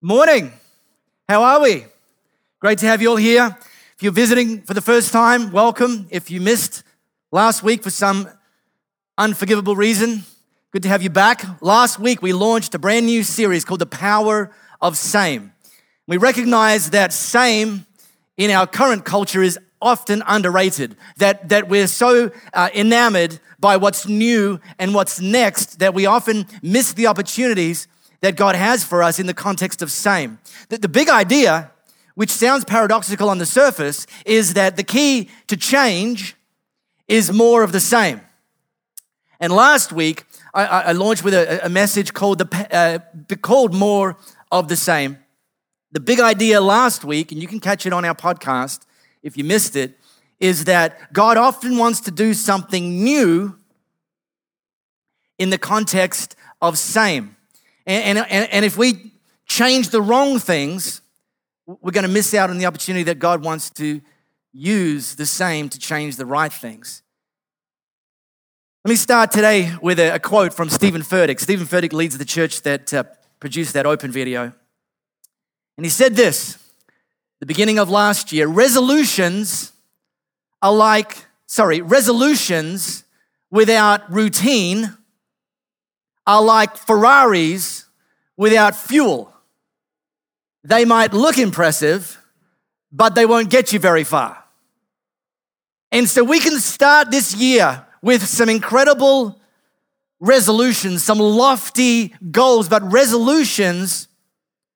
Morning. How are we? Great to have you all here. If you're visiting for the first time, welcome. If you missed last week for some unforgivable reason, good to have you back. Last week, we launched a brand new series called The Power of Same. We recognize that same in our current culture is often underrated, that, that we're so uh, enamored by what's new and what's next that we often miss the opportunities that God has for us in the context of same. The, the big idea, which sounds paradoxical on the surface, is that the key to change is more of the same. And last week, I, I launched with a, a, message called, the, uh, called More of the Same. The big idea last week, and you can catch it on our podcast if you missed it, is that God often wants to do something new in the context of same. And, and, and if we change the wrong things, we're going to miss out on the opportunity that God wants to use the same to change the right things. Let me start today with a, a quote from Steven Furtick. Steven Furtick leads the church that uh, produced that open video. And he said this the beginning of last year resolutions are like, sorry, resolutions without routine are like Ferraris without fuel. They might look impressive, but they won't get you very far. And so we can start this year with some incredible resolutions, some lofty goals, but resolutions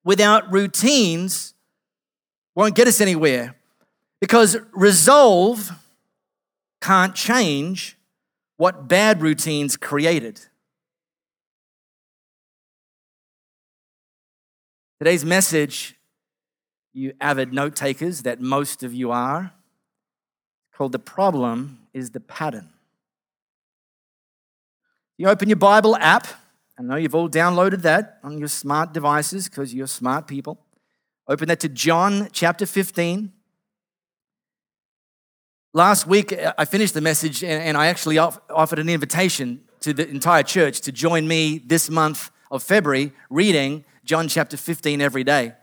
without routines won't get us anywhere because resolve can't change what bad routines created. Today's message, you avid note takers that most of you are, called The Problem is the Pattern. You open your Bible app. I know you've all downloaded that on your smart devices because you're smart people. Open that to John chapter 15. Last week, uh, I finished the message and I actually offered an invitation to the entire church to join me this month of February reading John chapter 15 every day.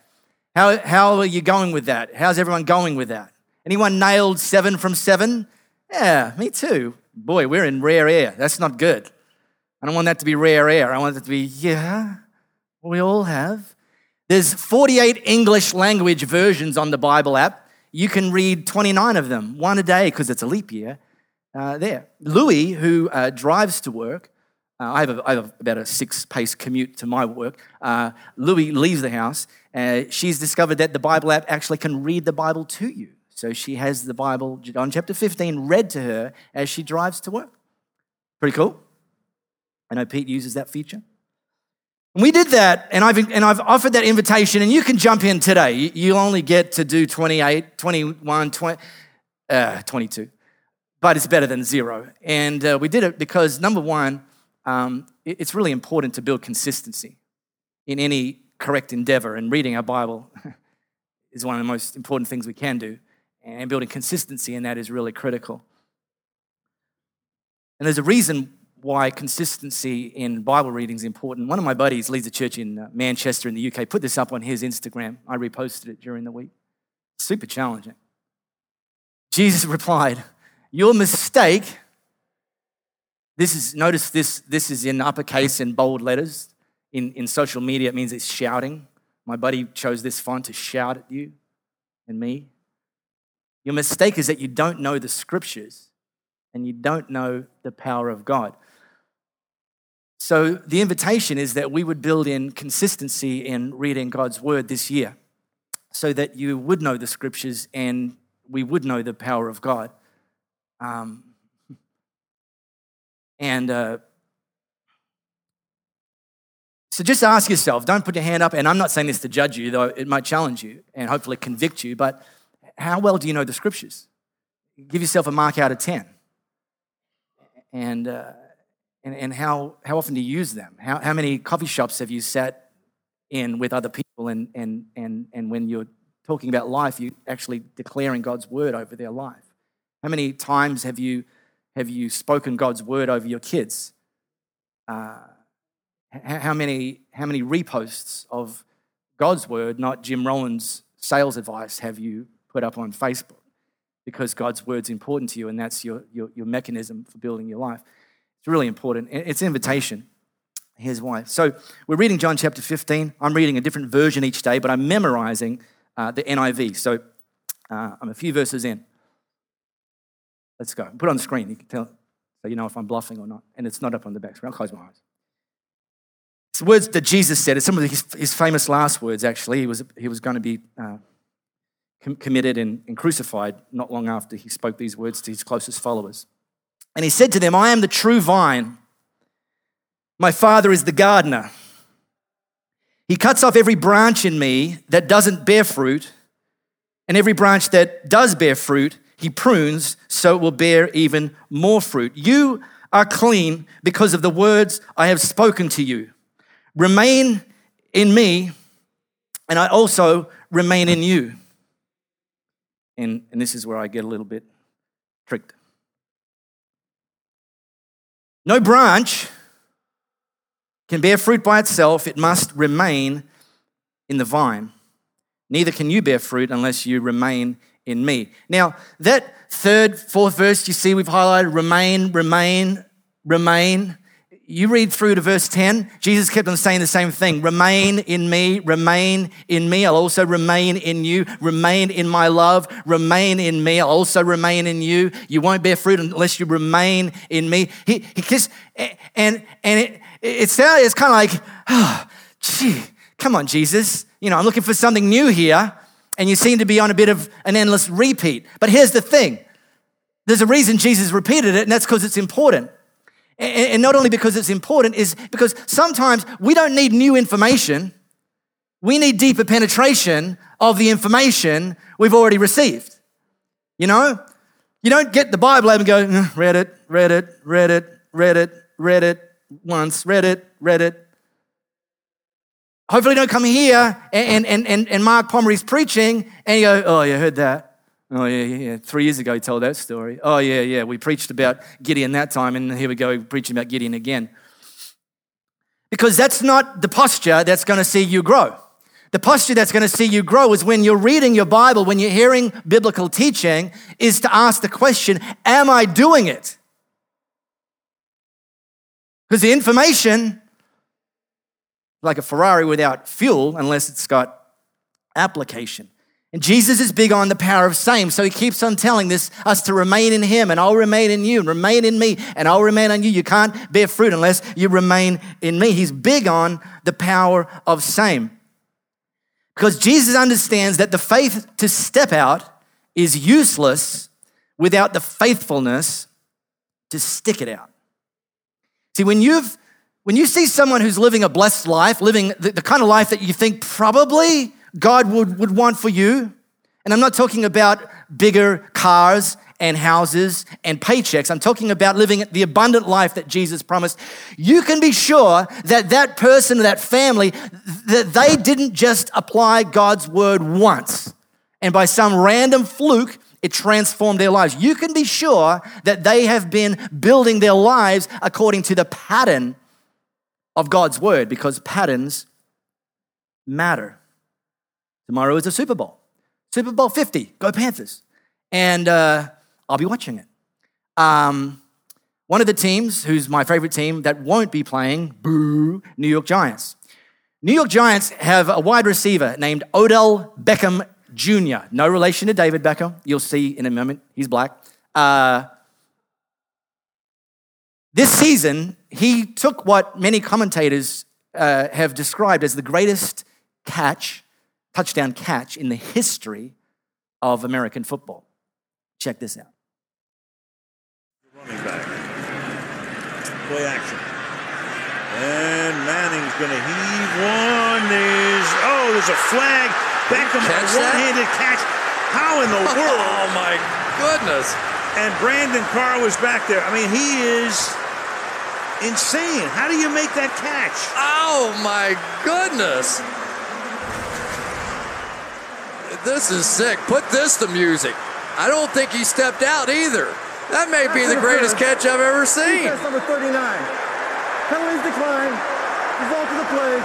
How, how are you going with that? How's everyone going with that? Anyone nailed seven from seven? Yeah, me too. Boy, we're in rare air. That's not good. I don't want that to be rare air. I want it to be, yeah, we all have. There's 48 English language versions on the Bible app. You can read 29 of them, one a day because it's a leap year. Uh, there. Louis, who uh, drives to work, uh, I, have a, I, have about a six pace commute to my work. Uh, Louis leaves the house. Uh, she's discovered that the Bible app actually can read the Bible to you. So she has the Bible, John chapter 15, read to her as she drives to work. Pretty cool. I know Pete uses that feature. And we did that, and I've, and I've offered that invitation, and you can jump in today. You, you only get to do 28, 21, 20, uh, 22, but it's better than zero. And uh, we did it because, number one, um, it's really important to build consistency in any correct endeavor, and reading our Bible is one of the most important things we can do. And building consistency in that is really critical. And there's a reason why consistency in Bible reading is important. One of my buddies leads a church in uh, Manchester in the UK, put this up on his Instagram. I reposted it during the week. Super challenging. Jesus replied, Your mistake this is, notice this, this is in uppercase and bold letters. In, in social media, it means it's shouting. My buddy chose this font to shout at you and me. Your mistake is that you don't know the scriptures and you don't know the power of God. So, the invitation is that we would build in consistency in reading God's word this year so that you would know the scriptures and we would know the power of God. Um, and uh, so just ask yourself, don't put your hand up. And I'm not saying this to judge you, though it might challenge you and hopefully convict you, but how well do you know the scriptures? Give yourself a mark out of 10. And, uh, and, and how, how often do you use them? How, how many coffee shops have you sat in with other people and, and, and, and when you're talking about life, you actually declaring God's word over their life? How many times have you have you spoken God's word over your kids? Uh, how, many, how many reposts of God's word, not Jim Rohn's sales advice, have you put up on Facebook because God's word's important to you and that's your, your, your mechanism for building your life. It's really important. It's invitation. Here's why. So we're reading John chapter 15. I'm reading a different version each day, but I'm memorizing uh, the NIV. So uh, I'm a few verses in. Let's go. Put it on the screen. You can tell so you know if I'm bluffing or not. And it's not up on the back screen. I'll close my eyes. It's words that Jesus said. It's some of his, his famous last words, actually. He was, he was going to be uh, com- committed and, and crucified not long after he spoke these words to his closest followers. And he said to them, I am the true vine. My Father is the gardener. He cuts off every branch in me that doesn't bear fruit, and every branch that does bear fruit, he prunes so it will bear even more fruit. You are clean because of the words I have spoken to you. Remain in me, and I also remain in you. And, and this is where I get a little bit tricked. No branch can bear fruit by itself, it must remain in the vine. Neither can you bear fruit unless you remain in me. Now, that third, fourth verse you see we've highlighted remain, remain, remain. You read through to verse 10, Jesus kept on saying the same thing remain in me, remain in me. I'll also remain in you, remain in my love, remain in me. I'll also remain in you. You won't bear fruit unless you remain in me. He, he kissed, and, and it, it it's kind of like, oh, gee, come on, Jesus. You know, I'm looking for something new here, and you seem to be on a bit of an endless repeat. But here's the thing there's a reason Jesus repeated it, and that's because it's important. And not only because it's important, is because sometimes we don't need new information. We need deeper penetration of the information we've already received. You know? You don't get the Bible and go, mm, read it, read it, read it, read it, read it once, read it, read it. Hopefully, don't come here and, and, and, and Mark Pomeroy's preaching and you go, oh, you heard that. Oh, yeah, yeah, yeah. Three years ago, he told that story. Oh, yeah, yeah. We preached about Gideon that time, and here we go, preaching about Gideon again. Because that's not the posture that's going to see you grow. The posture that's going to see you grow is when you're reading your Bible, when you're hearing biblical teaching, is to ask the question, Am I doing it? Because the information, like a Ferrari without fuel, unless it's got application. And Jesus is big on the power of same. So he keeps on telling this, us to remain in him, and I'll remain in you, and remain in me, and I'll remain on you. You can't bear fruit unless you remain in me. He's big on the power of same. Because Jesus understands that the faith to step out is useless without the faithfulness to stick it out. See, when you've when you see someone who's living a blessed life, living the, the kind of life that you think probably God would, would want for you. And I'm not talking about bigger cars and houses and paychecks. I'm talking about living the abundant life that Jesus promised. You can be sure that that person, that family, that they didn't just apply God's word once and by some random fluke, it transformed their lives. You can be sure that they have been building their lives according to the pattern of God's word because patterns matter. Tomorrow is a Super Bowl. Super Bowl 50. Go Panthers. And uh, I'll be watching it. Um, one of the teams, who's my favorite team, that won't be playing, boo, New York Giants. New York Giants have a wide receiver named Odell Beckham Jr., no relation to David Beckham. You'll see in a moment, he's black. Uh, this season, he took what many commentators uh, have described as the greatest catch touchdown catch in the history of American football. Check this out. Running back. Play action. And Manning's going to heave one. There's, oh, there's a flag. Beckham, a one-handed catch. How in the world? Oh, my goodness. And Brandon Carr was back there. I mean, he is insane. How do you make that catch? Oh, my goodness. This is sick. Put this to music. I don't think he stepped out either. That may be the greatest catch I've ever seen. Defense number 39. Penalties decline. Result of the play.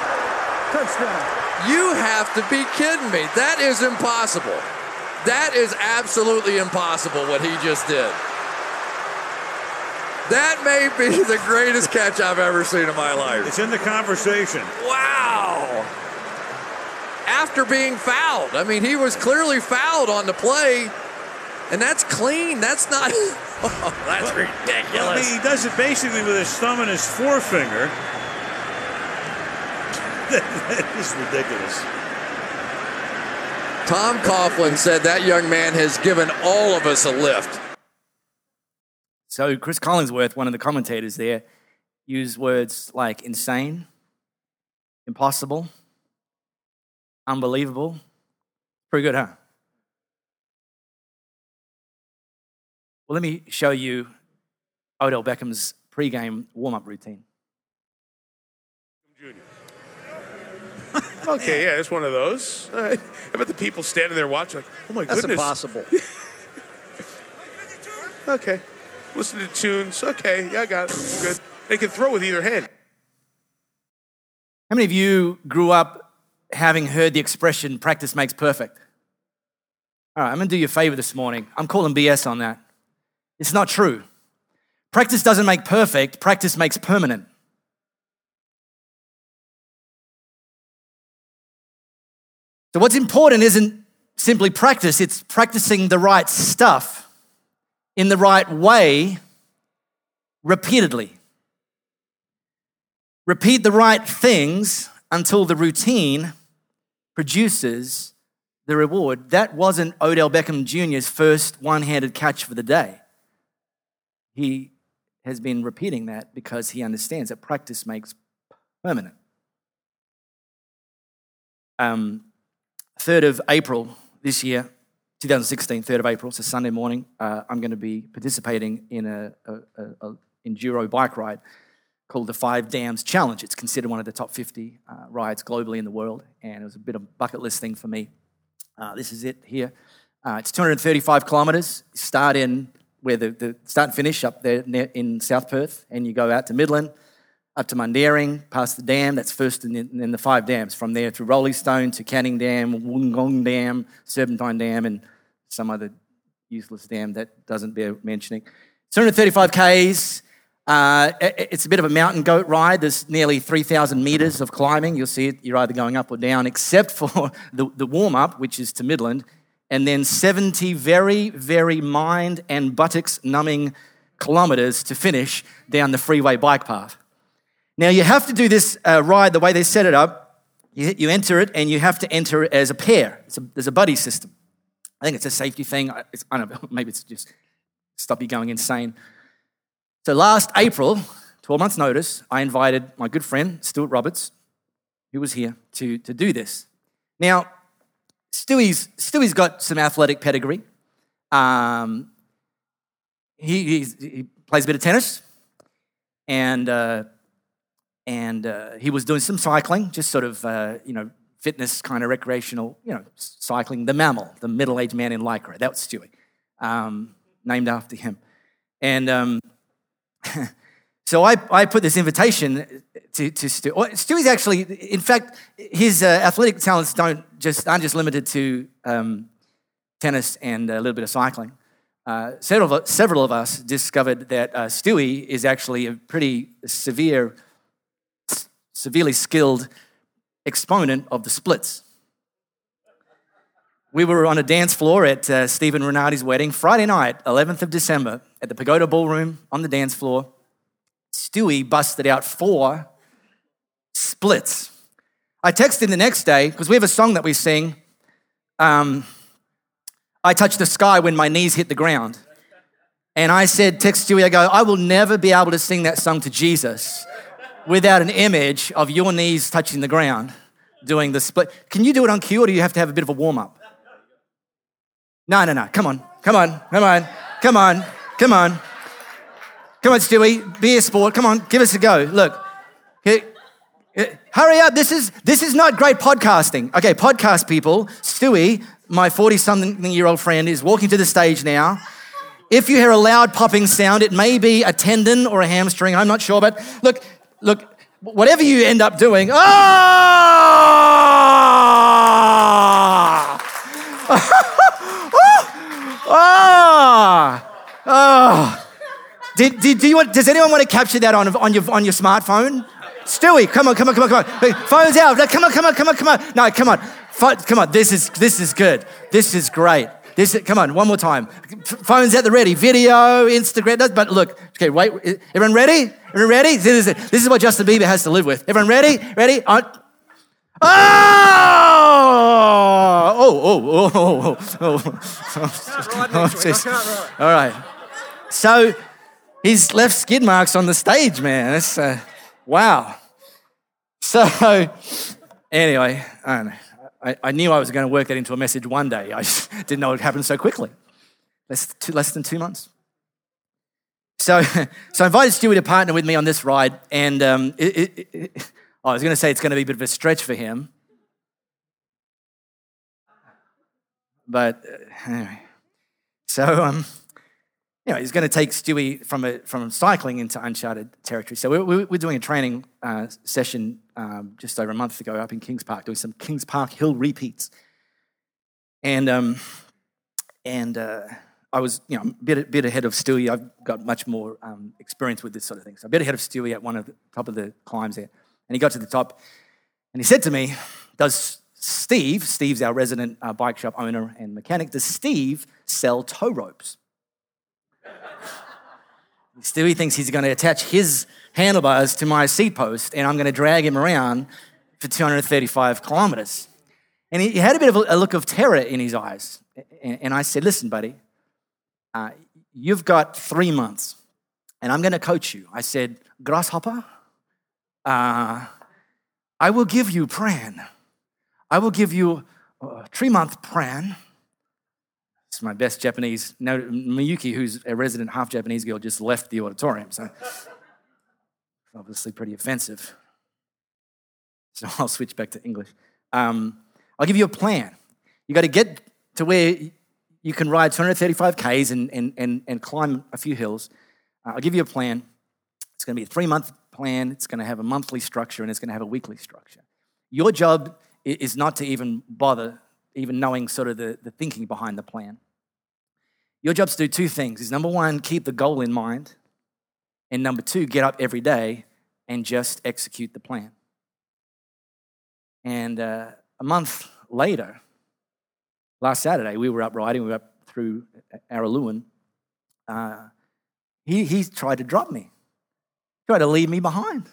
Touchdown. You have to be kidding me. That is impossible. That is absolutely impossible what he just did. That may be the greatest catch I've ever seen in my life. It's in the conversation. Wow. After being fouled. I mean, he was clearly fouled on the play, and that's clean. That's not. Oh, that's Well, I ridiculous. mean, he does it basically with his thumb and his forefinger. that is ridiculous. Tom Coughlin said that young man has given all of us a lift. So Chris Collinsworth, one of the commentators there, used words like insane, impossible, unbelievable. Pretty good, huh? Well, let me show you Odell Beckham's pregame warm-up routine. Okay, yeah, it's one of those. All right. How about the people standing there watching, like, oh my That's goodness. impossible. Okay. Listen to tunes. Okay, yeah, I got it. Good. They can throw with either hand. How many of you grew up having heard the expression practice makes perfect? All right, I'm gonna do you a favor this morning. I'm calling BS on that. It's not true. Practice doesn't make perfect, practice makes permanent. So, what's important isn't simply practice, it's practicing the right stuff in the right way repeatedly. Repeat the right things until the routine produces the reward. That wasn't Odell Beckham Jr.'s first one handed catch for the day. He has been repeating that because he understands that practice makes permanent. Um, 3rd of April this year, 2016, 3rd of April, it's a Sunday morning. Uh, I'm going to be participating in a, a, a, a enduro bike ride called the Five Dams Challenge. It's considered one of the top 50 uh, rides globally in the world, and it was a bit of bucket list thing for me. Uh, this is it here. Uh, it's 235 kilometres. Start in where the, the start and finish up there in South Perth, and you go out to Midland, up to Mundaring, past the dam. That's first in the, in the five dams. From there through Roleystone to Canning Dam, Wungong Dam, Serpentine Dam, and some other useless dam that doesn't bear mentioning. 235 Ks. Uh, it's a bit of a mountain goat ride. There's nearly 3,000 meters of climbing. You'll see it, you're either going up or down, except for the, the warm up, which is to Midland, and then 70 very, very mind and buttocks numbing kilometers to finish down the freeway bike path. Now, you have to do this uh, ride the way they set it up. You, you enter it, and you have to enter it as a pair. A, there's a buddy system. I think it's a safety thing. It's, I don't know, maybe it's just stop you going insane. So last April, 12 months' notice, I invited my good friend, Stuart Roberts, who was here, to, to do this. Now, Stewie's, Stewie's got some athletic pedigree. Um, he, he plays a bit of tennis, and, uh, and uh, he was doing some cycling, just sort of, uh, you know, fitness kind of recreational, you know, cycling. The mammal, the middle-aged man in Lycra, that was Stewie, um, named after him. And um, so I, I put this invitation to, to Stu. well, Stewie's actually, in fact, his uh, athletic talents don't just aren't just limited to um, tennis and a little bit of cycling. Uh, several, of, several of us discovered that uh, Stewie is actually a pretty severe, severely skilled exponent of the splits. We were on a dance floor at uh, Stephen Renardi's wedding Friday night, 11th of December, at the Pagoda Ballroom on the dance floor. Stewie busted out four splits. I texted him the next day because we have a song that we sing. Um, I touched the sky when my knees hit the ground. And I said, text Stewie, I go, I will never be able to sing that song to Jesus without an image of your knees touching the ground doing the split. Can you do it on cue or do you have to have a bit of a warm up? No, no, no. Come on. Come on. Come on. Come on. Come on. Come on, Stewie. Be a sport. Come on. Give us a go. Look. Hurry up. This is this is not great podcasting. Okay, podcast people. Stewie, my 40 something year old friend, is walking to the stage now. If you hear a loud popping sound, it may be a tendon or a hamstring. I'm not sure, but look, look, whatever you end up doing, ah! ah! Ah! Did, did, do you want, does anyone want to capture that on, on, your, on your smartphone? Stewie, come on, come on, come on, come on. Phone's out. Come on, come on, come on, come on. No, come on. Come on. This is, this is good. This is great. This is, come on, one more time. Phones at the ready. Video, Instagram. But look, okay, wait. Everyone ready? Everyone ready? This is, this is what Justin Bieber has to live with. Everyone ready? Ready? Oh! Oh, oh, oh, oh, oh. oh. jeez. All right. So he's left skid marks on the stage, man. That's uh, wow. So anyway, I don't know. I, I knew I was going to work that into a message one day. I just didn't know it happened so quickly. Less, two, less than two months. So, so I invited Stewie to partner with me on this ride, and um, it, it, it, I was going to say it's going to be a bit of a stretch for him, but uh, anyway. So, um, you know, he's going to take Stewie from, a, from cycling into uncharted territory. So we're, we're we're doing a training uh, session um, just over a month ago up in Kings Park, doing some Kings Park Hill repeats. And, um, and uh, I was, you know, a bit, bit ahead of Stewie. I've got much more um, experience with this sort of thing. So a bit ahead of Stewie at one of the top of the climbs there. And he got to the top and he said to me, does Steve, Steve's our resident uh, bike shop owner and mechanic, does Steve sell tow ropes? Stewie thinks he's going to attach his handlebars to my seat post and I'm going to drag him around for 235 kilometers. And he, had a bit of a, look of terror in his eyes. And, I said, Listen, buddy, uh, you've got three months and I'm going to coach you. I said, Grasshopper, uh, I will give you Pran. I will give you a three month Pran. It's my best Japanese. No, Miyuki, who's a resident half Japanese girl, just left the auditorium. So obviously pretty offensive. So I'll switch back to English. Um, I'll give you a plan. You got to get to where you can ride 235 Ks and, and, and, and climb a few hills. Uh, I'll give you a plan. It's going to be a three month plan. It's going to have a monthly structure and it's going to have a weekly structure. Your job is not to even bother even knowing sort of the, the thinking behind the plan. Your job's to do two things is number one, keep the goal in mind. And number two, get up every day and just execute the plan. And uh, a month later, last Saturday, we were up riding, we were up through Araluen. Uh, he, he tried to drop me, tried to leave me behind.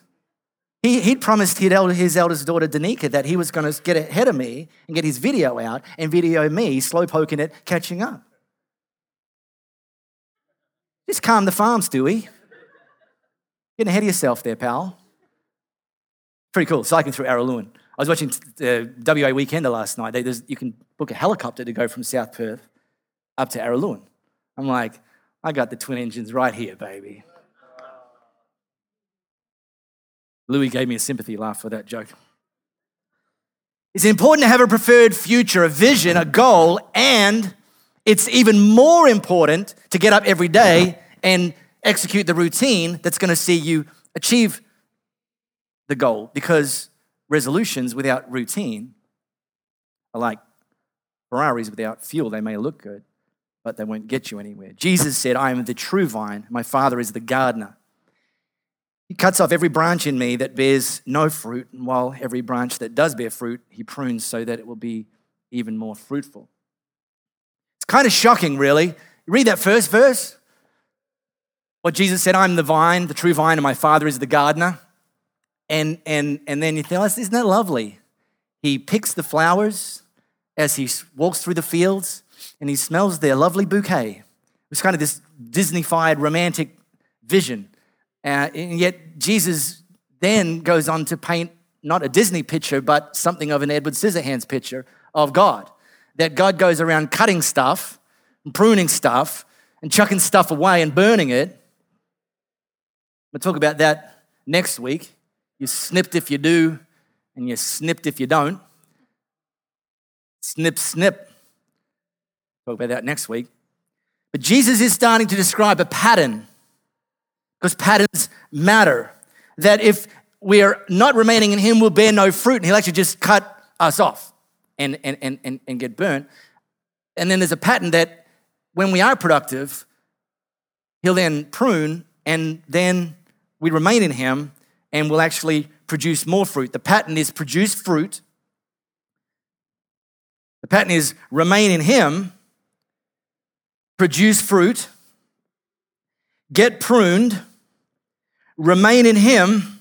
He, he'd promised his eldest daughter, Danica, that he was going to get ahead of me and get his video out and video me, slow poking it, catching up. Just calm the farm, Stewie. Getting ahead of yourself there, pal. Pretty cool, cycling through Araluen. I was watching uh, WA Weekender last night. They, you can book a helicopter to go from South Perth up to Araluen. I'm like, I got the twin engines right here, baby. Louis gave me a sympathy laugh for that joke. It's important to have a preferred future, a vision, a goal, and it's even more important to get up every day and execute the routine that's going to see you achieve the goal because resolutions without routine are like Ferraris without fuel. They may look good, but they won't get you anywhere. Jesus said, I am the true vine, my Father is the gardener. He cuts off every branch in me that bears no fruit, and while every branch that does bear fruit, he prunes so that it will be even more fruitful. It's kind of shocking, really. You Read that first verse. What Jesus said, I'm the vine, the true vine, and my Father is the gardener. And, and, and then you think, isn't that lovely? He picks the flowers as he walks through the fields and he smells their lovely bouquet. It's kind of this Disneyfied romantic vision. Uh, and yet, Jesus then goes on to paint not a Disney picture, but something of an Edward Scissorhands picture of God. That God goes around cutting stuff, and pruning stuff, and chucking stuff away and burning it. We'll talk about that next week. You snipped if you do, and you snipped if you don't. Snip, snip. Talk about that next week. But Jesus is starting to describe a pattern because patterns matter. That if we are not remaining in Him, we'll bear no fruit, and He'll actually just cut us off and, and, and, and, and get burnt. And then there's a pattern that when we are productive, He'll then prune and then we remain in Him and will actually produce more fruit. The pattern is produce fruit. The pattern is remain in Him, produce fruit, get pruned, remain in Him,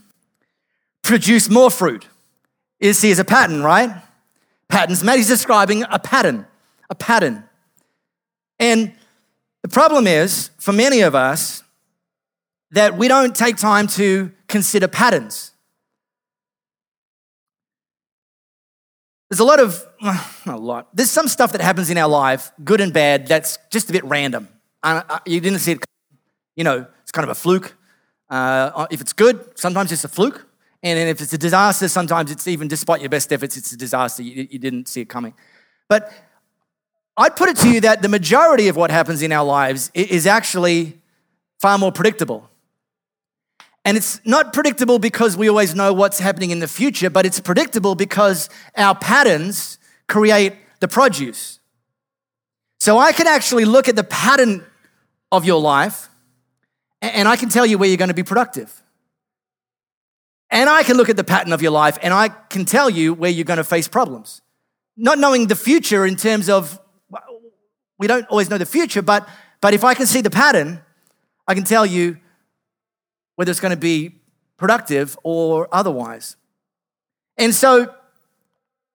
produce more fruit. Is see is a pattern, right? Patterns. Matt is describing a pattern, a pattern. And the problem is, for many of us, that we don't take time to consider patterns. There's a lot of, a lot, there's some stuff that happens in our life, good and bad, that's just a bit random. You didn't see it, you know, it's kind of a fluke. Uh, if it's good, sometimes it's a fluke. And if it's a disaster, sometimes it's even despite your best efforts, it's a disaster. You, you didn't see it coming. But I'd put it to you that the majority of what happens in our lives is actually far more predictable. And it's not predictable because we always know what's happening in the future, but it's predictable because our patterns create the produce. So I can actually look at the pattern of your life and I can tell you where you're going to be productive. And I can look at the pattern of your life and I can tell you where you're going to face problems. Not knowing the future in terms of, we don't always know the future, but, but if I can see the pattern, I can tell you whether it's going to be productive or otherwise. And so,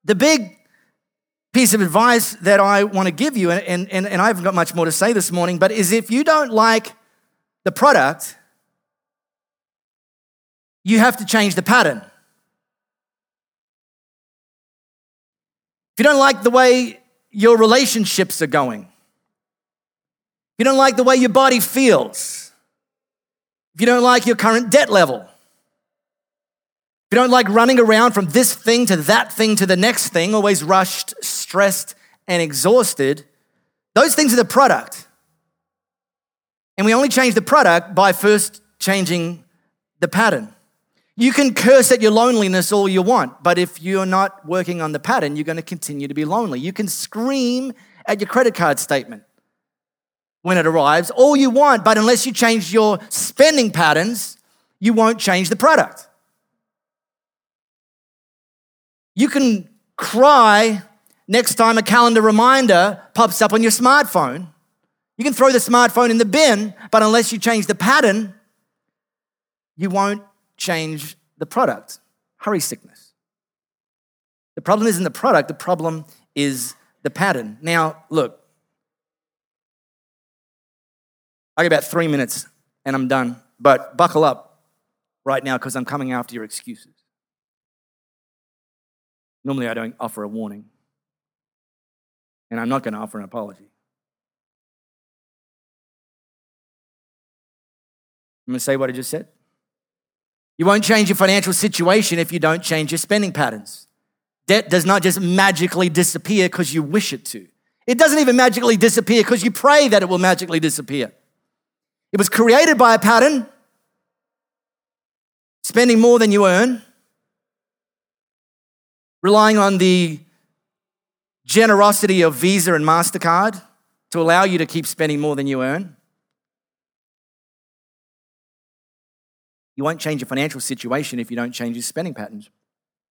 the big piece of advice that I want to give you, and, and, and I haven't got much more to say this morning, but is if you don't like the product, you have to change the pattern. If you don't like the way your relationships are going, if you don't like the way your body feels, if you don't like your current debt level, if you don't like running around from this thing to that thing to the next thing, always rushed, stressed, and exhausted, those things are the product. And we only change the product by first changing the pattern. You can curse at your loneliness all you want, but if you're not working on the pattern, you're going to continue to be lonely. You can scream at your credit card statement when it arrives all you want, but unless you change your spending patterns, you won't change the product. You can cry next time a calendar reminder pops up on your smartphone. You can throw the smartphone in the bin, but unless you change the pattern, you won't change the product. Hurry sickness. The problem isn't the product, the problem is the pattern. Now, look, I got about three minutes and I'm done, but buckle up right now because I'm coming after your excuses. Normally, I don't offer a warning, and I'm not going to offer an apology. I'm going to say what I just said. You won't change your financial situation if you don't change your spending patterns. Debt does not just magically disappear because you wish it to. It doesn't even magically disappear because you pray that it will magically disappear. It was created by a pattern, spending more than you earn, relying on the generosity of Visa and MasterCard to allow you to keep spending more than you earn. You won't change your financial situation if you don't change your spending patterns.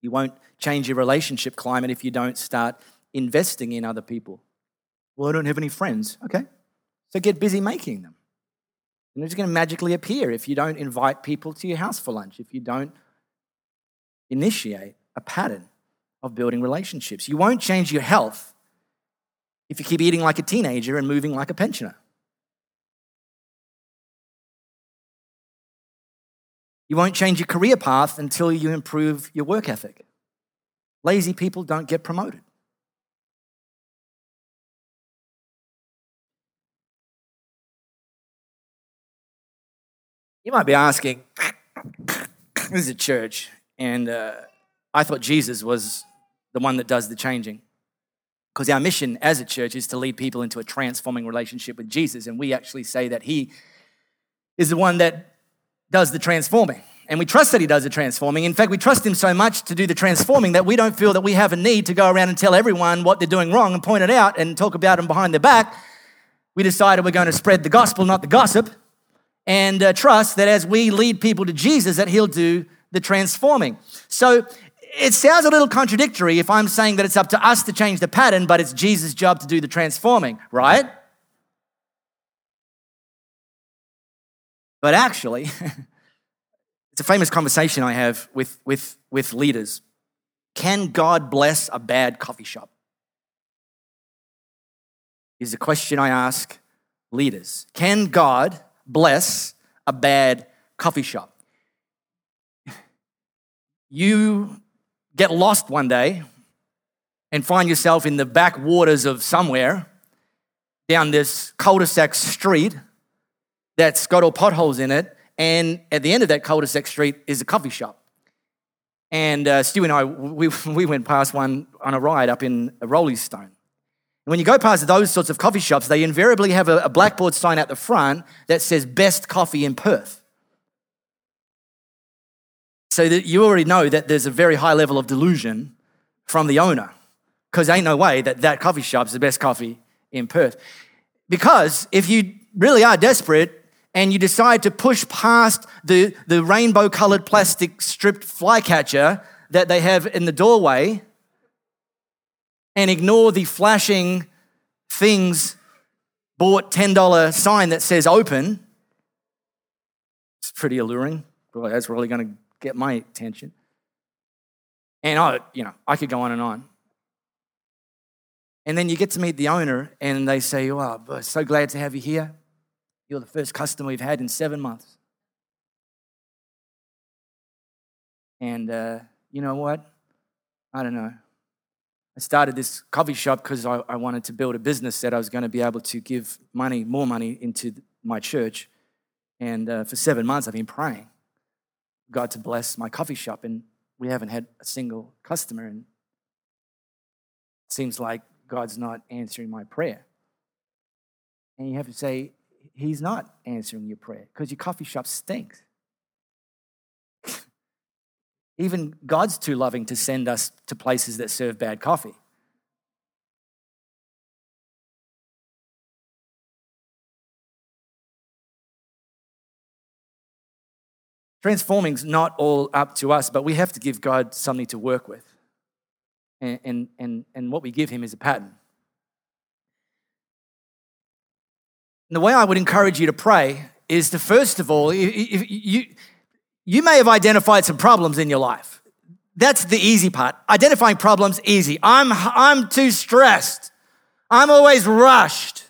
You won't change your relationship climate if you don't start investing in other people. Well, I don't have any friends. Okay. So get busy making them. And just going to magically appear if you don't invite people to your house for lunch, if you don't initiate a pattern of building relationships. You won't change your health if you keep eating like a teenager and moving like a pensioner. You won't change your career path until you improve your work ethic. Lazy people don't get promoted. You might be asking, this is a church, and uh, I thought Jesus was the one that does the changing. Because our mission as a church is to lead people into a transforming relationship with Jesus, and we actually say that He is the one that does the transforming. And we trust that He does the transforming. In fact, we trust Him so much to do the transforming that we don't feel that we have a need to go around and tell everyone what they're doing wrong and point it out and talk about them behind their back. We decided we're going to spread the gospel, not the gossip. And uh, trust that as we lead people to Jesus, that He'll do the transforming. So it sounds a little contradictory if I'm saying that it's up to us to change the pattern, but it's Jesus' job to do the transforming, right? But actually, it's a famous conversation I have with, with, with leaders. Can God bless a bad coffee shop? Is the question I ask leaders. Can God bless a bad coffee shop? You get lost one day and find yourself in the backwaters of somewhere down this cul-de-sac street that's got all potholes in it, and at the end of that cul-de-sac street is a coffee shop. And uh, Stu and I, we, we went past one on a ride up in Roleystone. When you go past those sorts of coffee shops, they invariably have a, blackboard sign out the front that says best coffee in Perth. So that you already know that there's a very high level of delusion from the owner, because ain't no way that that coffee shop's the best coffee in Perth. Because if you really are desperate and you decide to push past the, the rainbow colored plastic stripped flycatcher that they have in the doorway and ignore the flashing things bought $10 sign that says open, it's pretty alluring. Boy, that's really going to get my attention. And I, you know, I could go on and on. And then you get to meet the owner, and they say, "Oh, so glad to have you here. You're the first customer we've had in seven months." And uh, you know what? I don't know. I started this coffee shop because I, I, wanted to build a business that I was going to be able to give money, more money, into my church. And uh, for seven months, I've been praying. God to bless my coffee shop, and we haven't had a single customer. And it seems like God's not answering my prayer. And you have to say, He's not answering your prayer because your coffee shop stinks. Even God's too loving to send us to places that serve bad coffee. Transforming's not all up to us, but we have to give God something to work with. And, and, and, and what we give Him is a pattern. And the way I would encourage you to pray is to, first of all, if you, you may have identified some problems in your life. That's the easy part. Identifying problems, easy. I'm, I'm too stressed. I'm always rushed.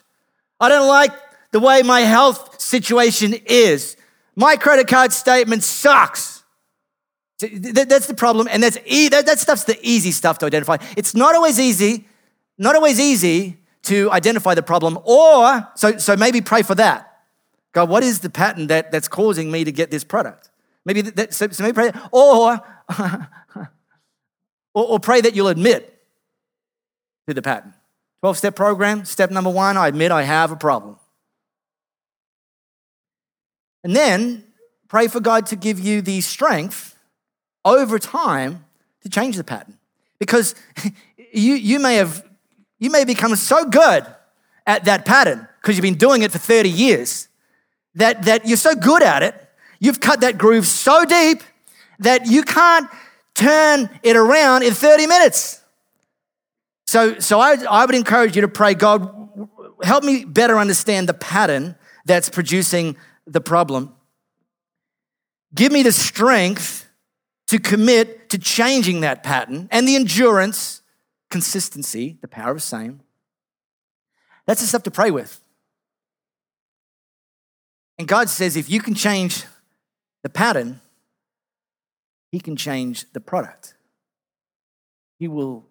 I don't like the way my health situation is. My credit card statement sucks. That's the problem, and that's e- that, stuff's the easy stuff to identify. It's not always easy, not always easy to identify the problem, or so so maybe pray for that. God, what is the pattern that, that's causing me to get this product? Maybe that, so, maybe pray, or, or or pray that you'll admit to the pattern. 12 step program, step number one, I admit I have a problem. And then pray for God to give you the strength over time to change the pattern. Because you, you may have you may become so good at that pattern because you've been doing it for 30 years that, that you're so good at it, you've cut that groove so deep that you can't turn it around in 30 minutes. So, so I, I would encourage you to pray, God, help me better understand the pattern that's producing the problem. Give me the strength to commit to changing that pattern and the endurance, consistency, the power of same. That's the stuff to pray with. And God says if you can change the pattern, He can change the product. He will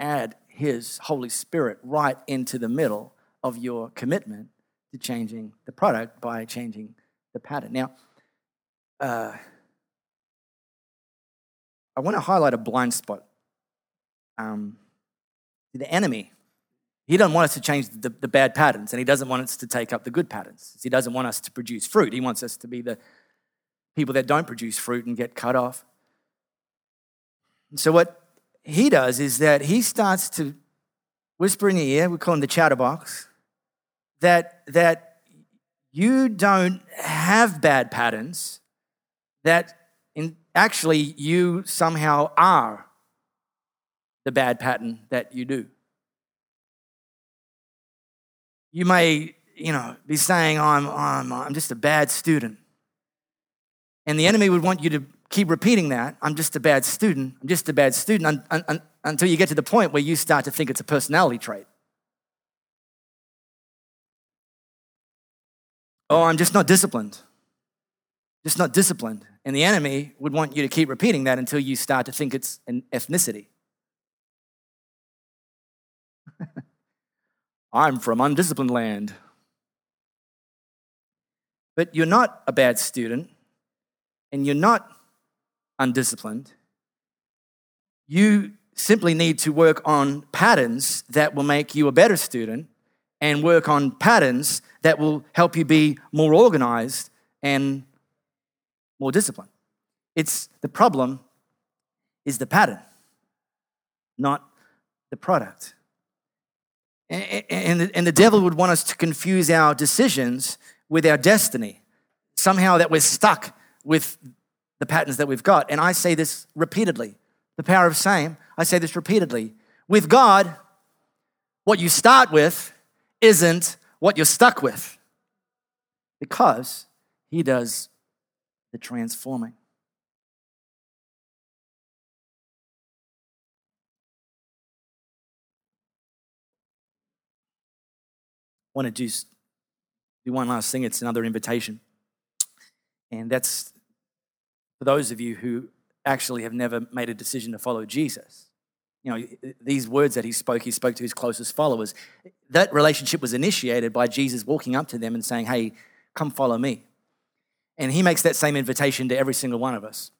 add His Holy Spirit right into the middle of your commitment to changing the product by changing the pattern. Now, uh, I want to highlight a blind spot. Um, the enemy, he doesn't want us to change the, the bad patterns, and he doesn't want us to take up the good patterns. He doesn't want us to produce fruit. He wants us to be the people that don't produce fruit and get cut off. so, what he does is that he starts to whisper in your ear, we call him the chatterbox, that, that you don't have bad patterns, that in, actually you somehow are the bad pattern that you do. You may, you know, be saying, I'm, I'm, uh, I'm just a bad student. And the enemy would want you to keep repeating that. I'm just a bad student. I'm just a bad student un, un, un, until you get to the point where you start to think it's a personality trait. Oh, I'm just not disciplined. Just not disciplined. And the enemy would want you to keep repeating that until you start to think it's an ethnicity. I'm from undisciplined land. But you're not a bad student and you're not undisciplined. You simply need to work on patterns that will make you a better student and work on patterns that will help you be more organized and more disciplined. It's the problem is the pattern, not the product. And, and the devil would want us to confuse our decisions with our destiny. Somehow that we're stuck with the patterns that we've got. And I say this repeatedly the power of same. I say this repeatedly. With God, what you start with isn't what you're stuck with because He does the transforming. Want to just do one last thing. It's another invitation. And that's for those of you who actually have never made a decision to follow Jesus. You know, these words that he spoke, he spoke to his closest followers. That relationship was initiated by Jesus walking up to them and saying, Hey, come follow me. And he makes that same invitation to every single one of us.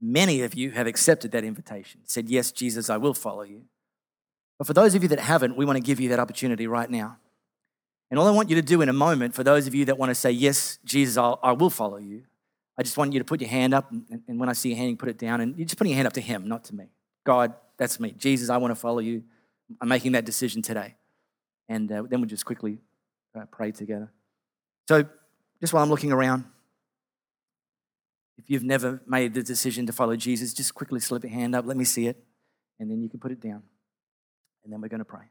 Many of you have accepted that invitation, said, Yes, Jesus, I will follow you. But for those of you that haven't, we want to give you that opportunity right now. And all I want you to do in a moment, for those of you that want to say, Yes, Jesus, I'll, I will follow you, I just want you to put your hand up. And, and when I see your hand, you put it down. And you're just putting your hand up to Him, not to me. God, that's me. Jesus, I want to follow you. I'm making that decision today. And uh, then we'll just quickly uh, pray together. So, just while I'm looking around, if you've never made the decision to follow Jesus, just quickly slip your hand up. Let me see it. And then you can put it down. And then we're going to pray.